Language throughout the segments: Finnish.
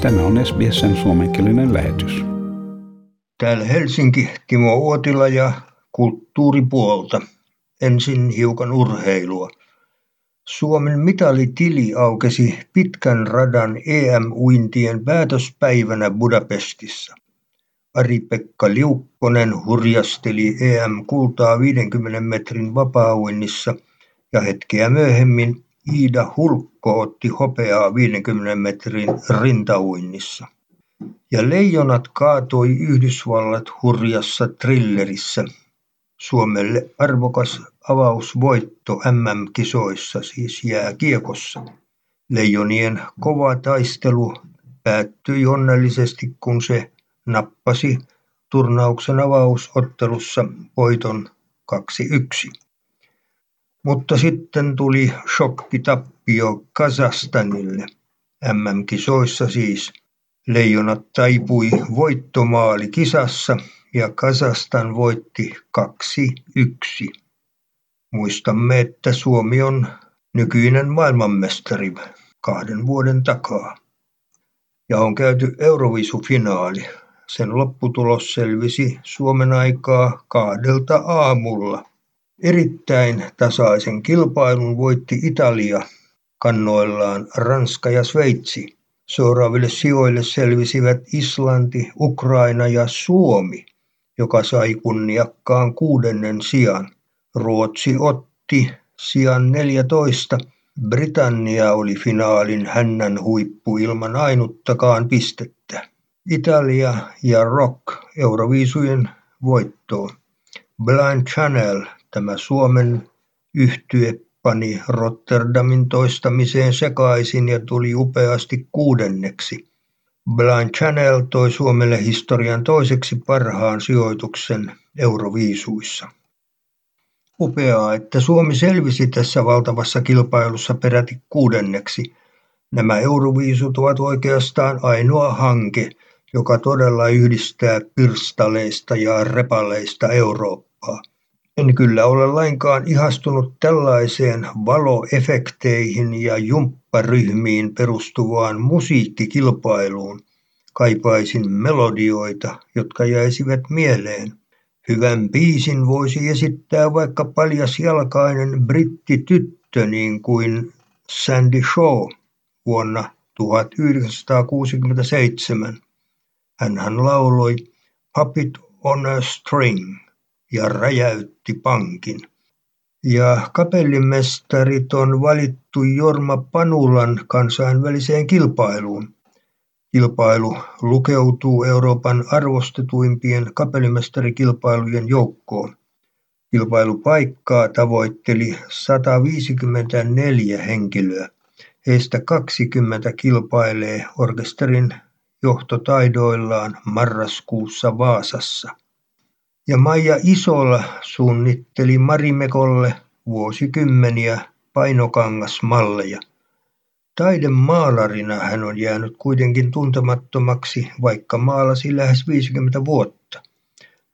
Tämä on SBSn suomenkielinen lähetys. Täällä Helsinki, Timo Uotila ja kulttuuripuolta. Ensin hiukan urheilua. Suomen mitalitili aukesi pitkän radan EM-uintien päätöspäivänä Budapestissa. Ari-Pekka Liukkonen hurjasteli EM-kultaa 50 metrin vapaa-uinnissa ja hetkeä myöhemmin Iida Hulkko otti hopeaa 50 metrin rintauinnissa. Ja Leijonat kaatoi Yhdysvallat hurjassa trillerissä. Suomelle arvokas avausvoitto MM-kisoissa, siis jääkiekossa. Leijonien kova taistelu päättyi onnellisesti, kun se nappasi turnauksen avausottelussa voiton 2-1. Mutta sitten tuli shokkitappio Kazastanille. MM-kisoissa siis. Leijonat taipui voittomaali kisassa ja Kazastan voitti 2-1. Muistamme, että Suomi on nykyinen maailmanmestari kahden vuoden takaa. Ja on käyty Eurovisu-finaali. Sen lopputulos selvisi Suomen aikaa kahdelta aamulla. Erittäin tasaisen kilpailun voitti Italia kannoillaan Ranska ja Sveitsi. Seuraaville sijoille selvisivät Islanti, Ukraina ja Suomi, joka sai kunniakkaan kuudennen sijan. Ruotsi otti sijan 14. Britannia oli finaalin hännän huippu ilman ainuttakaan pistettä. Italia ja Rock Euroviisujen voittoon. Blind Channel Tämä Suomen yhtye pani Rotterdamin toistamiseen sekaisin ja tuli upeasti kuudenneksi. Blind Channel toi Suomelle historian toiseksi parhaan sijoituksen Euroviisuissa. Upeaa, että Suomi selvisi tässä valtavassa kilpailussa peräti kuudenneksi. Nämä Euroviisut ovat oikeastaan ainoa hanke, joka todella yhdistää pirstaleista ja repaleista Eurooppaa. En kyllä ole lainkaan ihastunut tällaiseen valoefekteihin ja jumpparyhmiin perustuvaan musiikkikilpailuun. Kaipaisin melodioita, jotka jäisivät mieleen. Hyvän biisin voisi esittää vaikka paljasjalkainen brittityttö niin kuin Sandy Shaw vuonna 1967. Hänhän lauloi Puppet on a String ja räjäytti pankin. Ja kapellimestarit on valittu Jorma Panulan kansainväliseen kilpailuun. Kilpailu lukeutuu Euroopan arvostetuimpien kapellimestarikilpailujen joukkoon. Kilpailupaikkaa tavoitteli 154 henkilöä. Heistä 20 kilpailee orkesterin johtotaidoillaan marraskuussa Vaasassa ja Maija Isola suunnitteli Marimekolle vuosikymmeniä painokangasmalleja. Taidemaalarina hän on jäänyt kuitenkin tuntemattomaksi, vaikka maalasi lähes 50 vuotta.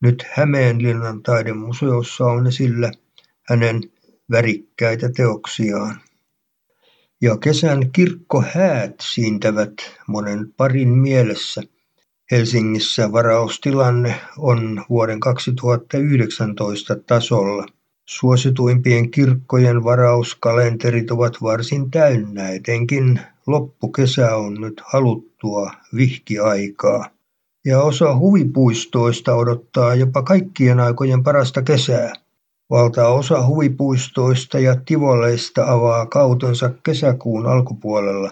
Nyt Hämeenlinnan taidemuseossa on esillä hänen värikkäitä teoksiaan. Ja kesän kirkkohäät siintävät monen parin mielessä – Helsingissä varaustilanne on vuoden 2019 tasolla. Suosituimpien kirkkojen varauskalenterit ovat varsin täynnä, etenkin loppukesä on nyt haluttua vihkiaikaa. Ja osa huvipuistoista odottaa jopa kaikkien aikojen parasta kesää. Valtaosa huvipuistoista ja tivoleista avaa kautensa kesäkuun alkupuolella.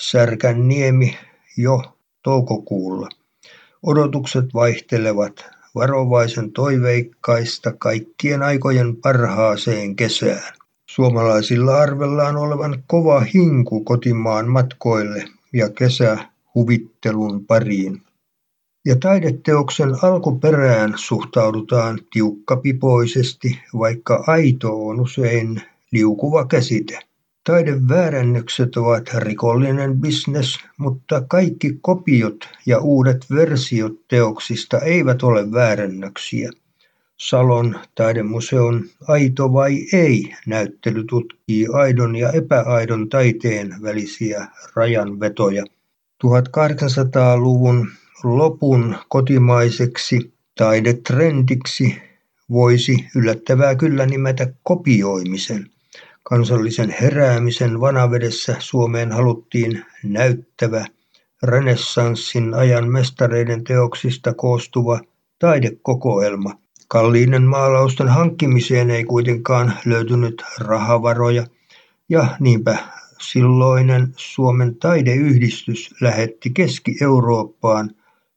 Särkänniemi jo toukokuulla. Odotukset vaihtelevat varovaisen toiveikkaista kaikkien aikojen parhaaseen kesään. Suomalaisilla arvellaan olevan kova hinku kotimaan matkoille ja kesähuvittelun pariin. Ja taideteoksen alkuperään suhtaudutaan tiukkapipoisesti, vaikka aito on usein liukuva käsite. Taideväärännökset ovat rikollinen bisnes, mutta kaikki kopiot ja uudet versiot teoksista eivät ole väärännöksiä. Salon taidemuseon Aito vai ei näyttely tutkii aidon ja epäaidon taiteen välisiä rajanvetoja. 1800-luvun lopun kotimaiseksi taidetrendiksi voisi yllättävää kyllä nimetä kopioimisen. Kansallisen heräämisen vanavedessä Suomeen haluttiin näyttävä renessanssin ajan mestareiden teoksista koostuva taidekokoelma. Kalliiden maalausten hankkimiseen ei kuitenkaan löytynyt rahavaroja ja niinpä silloinen Suomen taideyhdistys lähetti Keski-Eurooppaan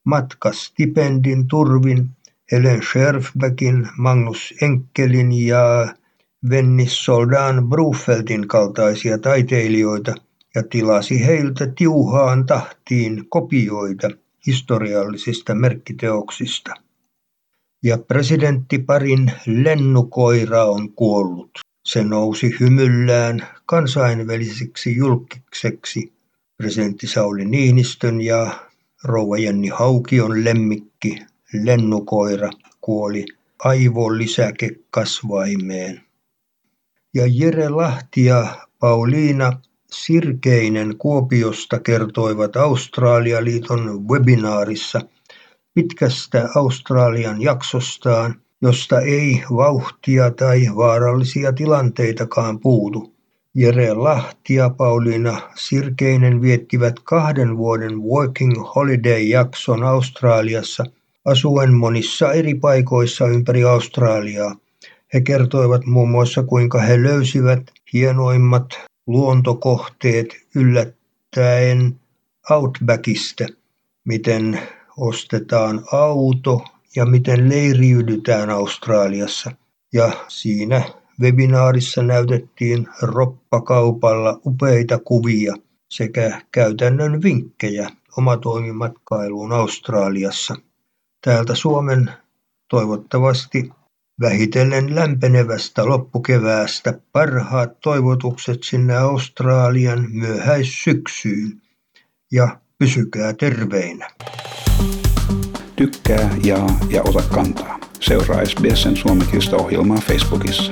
matkastipendin turvin Helen Scherfbeckin, Magnus Enkelin ja Vennis Soldan Brufeltin kaltaisia taiteilijoita ja tilasi heiltä tiuhaan tahtiin kopioita historiallisista merkkiteoksista. Ja presidenttiparin lennukoira on kuollut. Se nousi hymyllään kansainväliseksi julkikseksi presidentti Sauli Niinistön ja rouva Jenni Haukion lemmikki lennukoira kuoli aivolisäkekasvaimeen. Ja Jere Lahti ja Pauliina Sirkeinen Kuopiosta kertoivat Australialiiton webinaarissa pitkästä Australian jaksostaan, josta ei vauhtia tai vaarallisia tilanteitakaan puutu. Jere Lahti ja Pauliina Sirkeinen viettivät kahden vuoden Working Holiday-jakson Australiassa asuen monissa eri paikoissa ympäri Australiaa. He kertoivat muun muassa kuinka he löysivät hienoimmat luontokohteet yllättäen Outbackista, miten ostetaan auto ja miten leiriydytään Australiassa. Ja siinä webinaarissa näytettiin roppakaupalla upeita kuvia sekä käytännön vinkkejä omatoimimatkailuun Australiassa. Täältä Suomen toivottavasti vähitellen lämpenevästä loppukeväästä parhaat toivotukset sinne Australian myöhäissyksyyn ja pysykää terveinä. Tykkää, jaa ja ota kantaa. Seuraa SBSn suomenkielistä ohjelmaa Facebookissa.